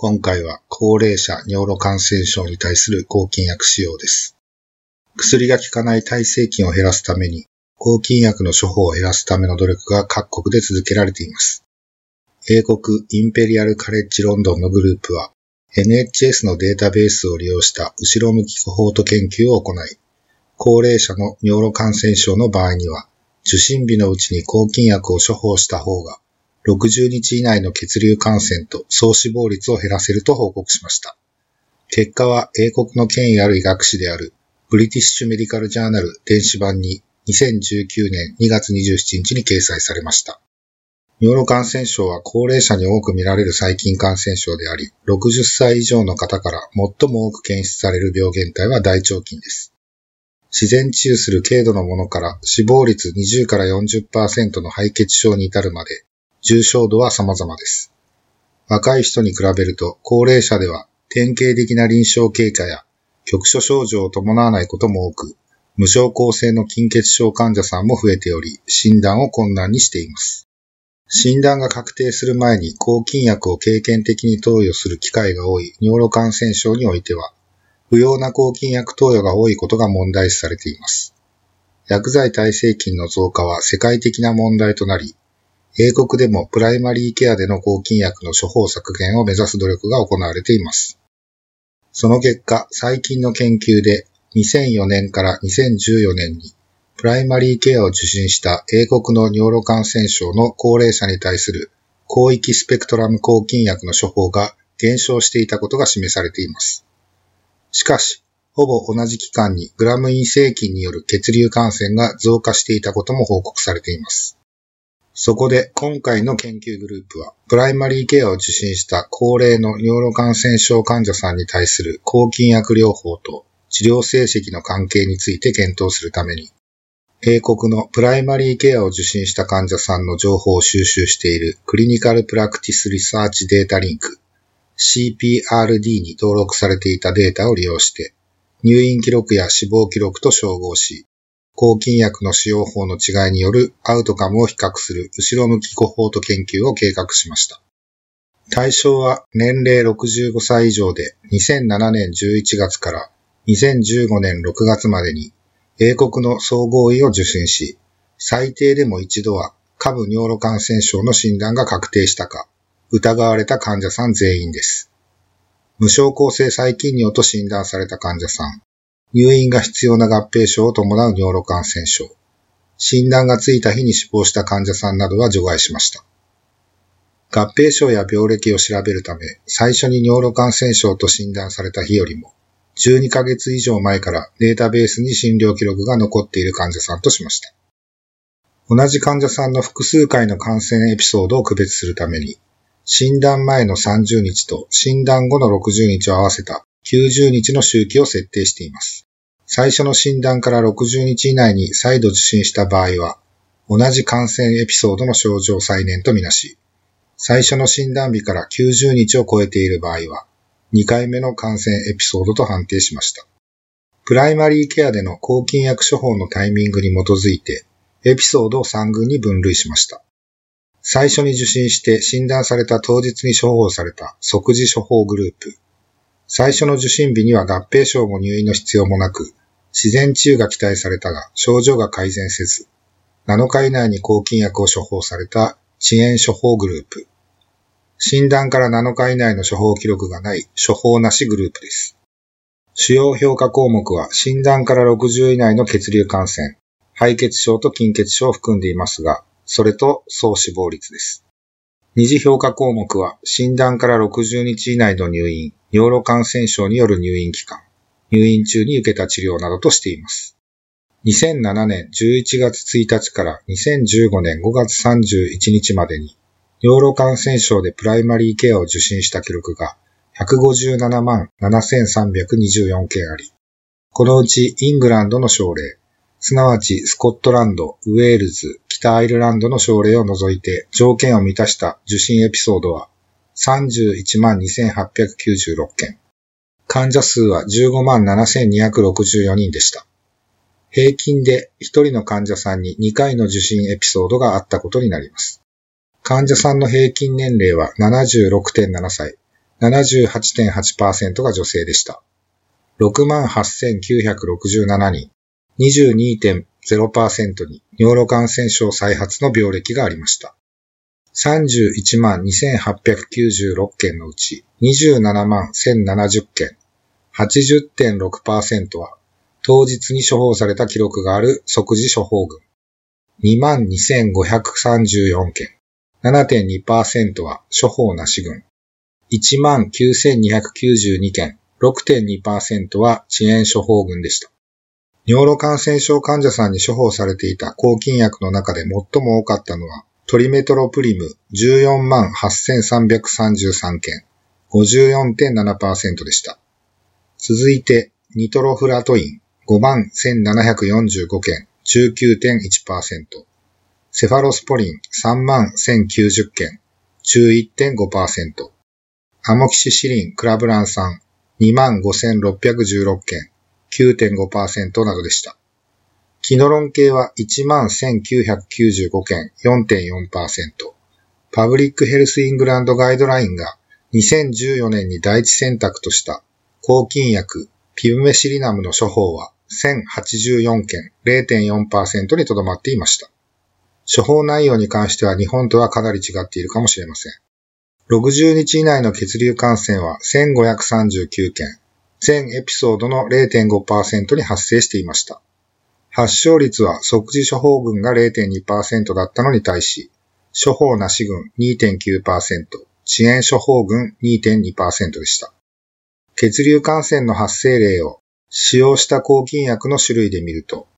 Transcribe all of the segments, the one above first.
今回は高齢者尿路感染症に対する抗菌薬使用です。薬が効かない耐性菌を減らすために、抗菌薬の処方を減らすための努力が各国で続けられています。英国インペリアルカレッジロンドンのグループは、NHS のデータベースを利用した後ろ向きコホート研究を行い、高齢者の尿路感染症の場合には、受診日のうちに抗菌薬を処方した方が、60日以内の血流感染と総死亡率を減らせると報告しました。結果は英国の権威ある医学誌であるブリティッシュメディカルジャーナル電子版に2019年2月27日に掲載されました。尿路感染症は高齢者に多く見られる細菌感染症であり、60歳以上の方から最も多く検出される病原体は大腸菌です。自然治癒する軽度のものから死亡率20から40%の肺血症に至るまで重症度は様々です。若い人に比べると高齢者では典型的な臨床経過や局所症状を伴わないことも多く、無症候性の筋血症患者さんも増えており、診断を困難にしています。診断が確定する前に抗菌薬を経験的に投与する機会が多い尿路感染症においては、不要な抗菌薬投与が多いことが問題視されています。薬剤耐性菌の増加は世界的な問題となり、英国でもプライマリーケアでの抗菌薬の処方削減を目指す努力が行われています。その結果、最近の研究で2004年から2014年にプライマリーケアを受診した英国の尿路感染症の高齢者に対する広域スペクトラム抗菌薬の処方が減少していたことが示されています。しかし、ほぼ同じ期間にグラム陰性菌による血流感染が増加していたことも報告されています。そこで今回の研究グループは、プライマリーケアを受診した高齢の尿路感染症患者さんに対する抗菌薬療法と治療成績の関係について検討するために、英国のプライマリーケアを受診した患者さんの情報を収集している Clinical Practice Research Datalink CPRD に登録されていたデータを利用して、入院記録や死亡記録と照合し、抗菌薬の使用法の違いによるアウトカムを比較する後ろ向きコホート研究を計画しました。対象は年齢65歳以上で2007年11月から2015年6月までに英国の総合医を受診し、最低でも一度は下部尿路感染症の診断が確定したか、疑われた患者さん全員です。無症候性細菌尿と診断された患者さん、入院が必要な合併症を伴う尿路感染症、診断がついた日に死亡した患者さんなどは除外しました。合併症や病歴を調べるため、最初に尿路感染症と診断された日よりも、12ヶ月以上前からデータベースに診療記録が残っている患者さんとしました。同じ患者さんの複数回の感染エピソードを区別するために、診断前の30日と診断後の60日を合わせた90日の周期を設定しています。最初の診断から60日以内に再度受診した場合は、同じ感染エピソードの症状再燃とみなし、最初の診断日から90日を超えている場合は、2回目の感染エピソードと判定しました。プライマリーケアでの抗菌薬処方のタイミングに基づいて、エピソードを3群に分類しました。最初に受診して診断された当日に処方された即時処方グループ。最初の受診日には合併症も入院の必要もなく、自然治癒が期待されたが症状が改善せず、7日以内に抗菌薬を処方された遅延処方グループ。診断から7日以内の処方記録がない処方なしグループです。主要評価項目は診断から60以内の血流感染、肺血症と筋血症を含んでいますが、それと総死亡率です。二次評価項目は診断から60日以内の入院、尿路感染症による入院期間、入院中に受けた治療などとしています。2007年11月1日から2015年5月31日までに、尿路感染症でプライマリーケアを受診した記録が157万7324件あり、このうちイングランドの症例、すなわちスコットランド、ウェールズ、北アイルランドの症例を除いて条件を満たした受診エピソードは312,896件。患者数は157,264人でした。平均で1人の患者さんに2回の受診エピソードがあったことになります。患者さんの平均年齢は76.7歳、78.8%が女性でした。68,967人、22.0%に尿路感染症再発の病歴がありました。31万2896件のうち27万1070件、80.6%は当日に処方された記録がある即時処方群。2万2534件、7.2%は処方なし群。1万9292件、6.2%は遅延処方群でした。尿路感染症患者さんに処方されていた抗菌薬の中で最も多かったのは、トリメトロプリム148,333件、54.7%でした。続いて、ニトロフラトイン5万1745件、19.1%。セファロスポリン31,090件、11.5%。アモキシシリンクラブラン酸25,616件、9.5%などでした。キノロン系は11,995件、4.4%。パブリックヘルスイングランドガイドラインが2014年に第一選択とした抗菌薬ピブメシリナムの処方は1084件0.4%にとどまっていました。処方内容に関しては日本とはかなり違っているかもしれません。60日以内の血流感染は1539件、全エピソードの0.5%に発生していました。発症率は即時処方群が0.2%だったのに対し、処方なし群2.9%、遅延処方群2.2%でした。血流感染の発生例を使用した抗菌薬の種類で見ると、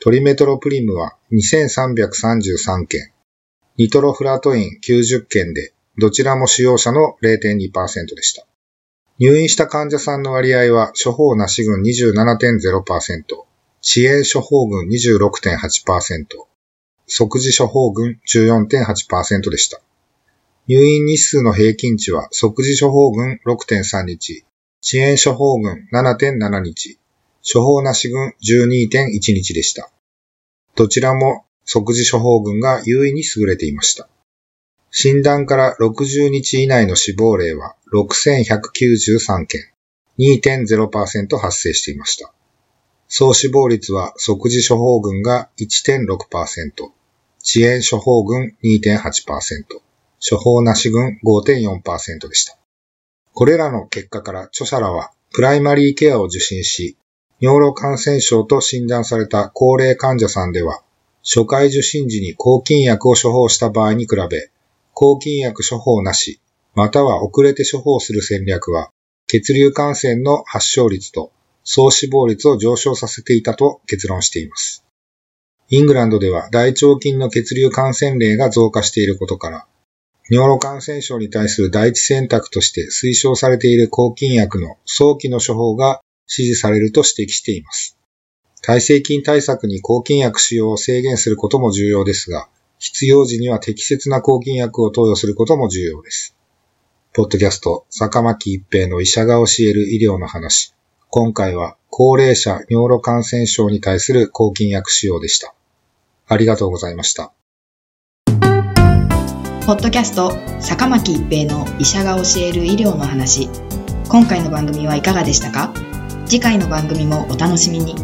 トリメトロプリムは2333件、ニトロフラトイン90件でどちらも使用者の0.2%でした。入院した患者さんの割合は処方なし群27.0%、遅延処方群26.8%、即時処方群14.8%でした。入院日数の平均値は即時処方群6.3日、遅延処方群7.7日、処方なし群12.1日でした。どちらも即時処方群が優位に優れていました。診断から60日以内の死亡例は6193件、2.0%発生していました。総死亡率は即時処方群が1.6%、遅延処方群2.8%、処方なし群5.4%でした。これらの結果から著者らはプライマリーケアを受診し、尿路感染症と診断された高齢患者さんでは、初回受診時に抗菌薬を処方した場合に比べ、抗菌薬処方なし、または遅れて処方する戦略は、血流感染の発症率と総死亡率を上昇させていたと結論しています。イングランドでは大腸菌の血流感染例が増加していることから、尿路感染症に対する第一選択として推奨されている抗菌薬の早期の処方が支持されると指摘しています。耐性菌対策に抗菌薬使用を制限することも重要ですが、必要時には適切な抗菌薬を投与することも重要です。ポッドキャスト、坂巻一平の医者が教える医療の話。今回は高齢者尿路感染症に対する抗菌薬使用でした。ありがとうございました。ポッドキャスト、坂巻一平の医者が教える医療の話。今回の番組はいかがでしたか？次回の番組もお楽しみに。